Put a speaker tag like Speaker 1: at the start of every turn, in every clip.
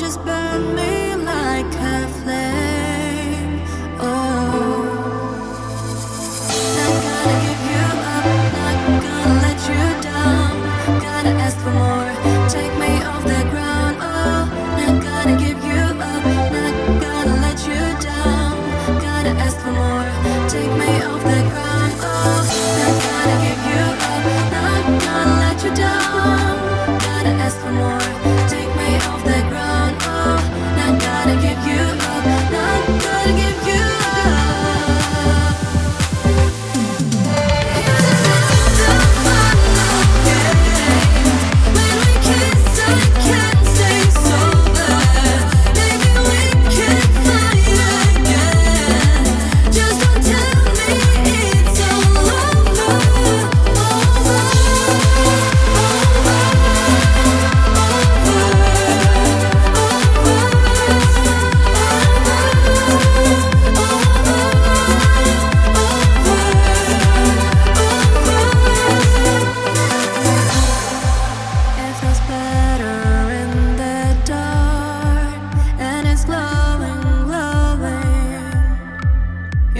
Speaker 1: just burn me like a flame. of the ground.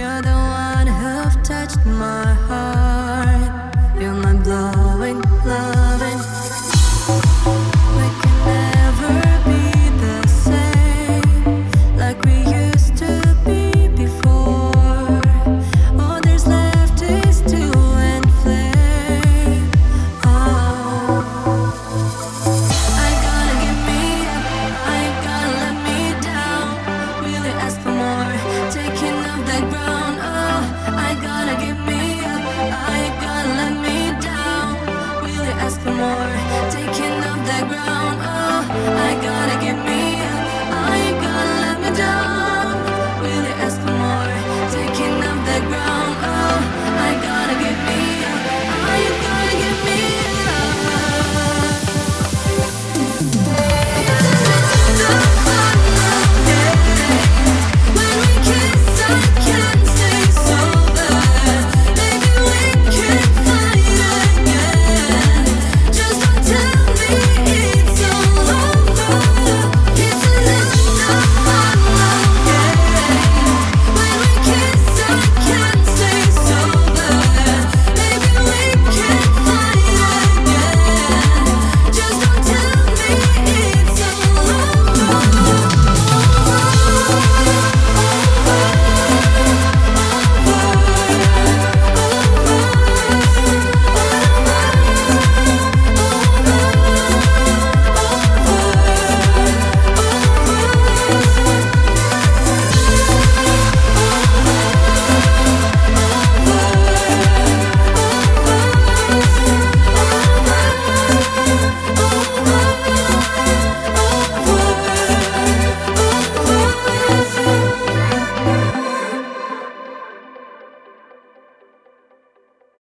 Speaker 1: You're the one who touched my heart. more, taking up the ground. Oh, I gotta get me.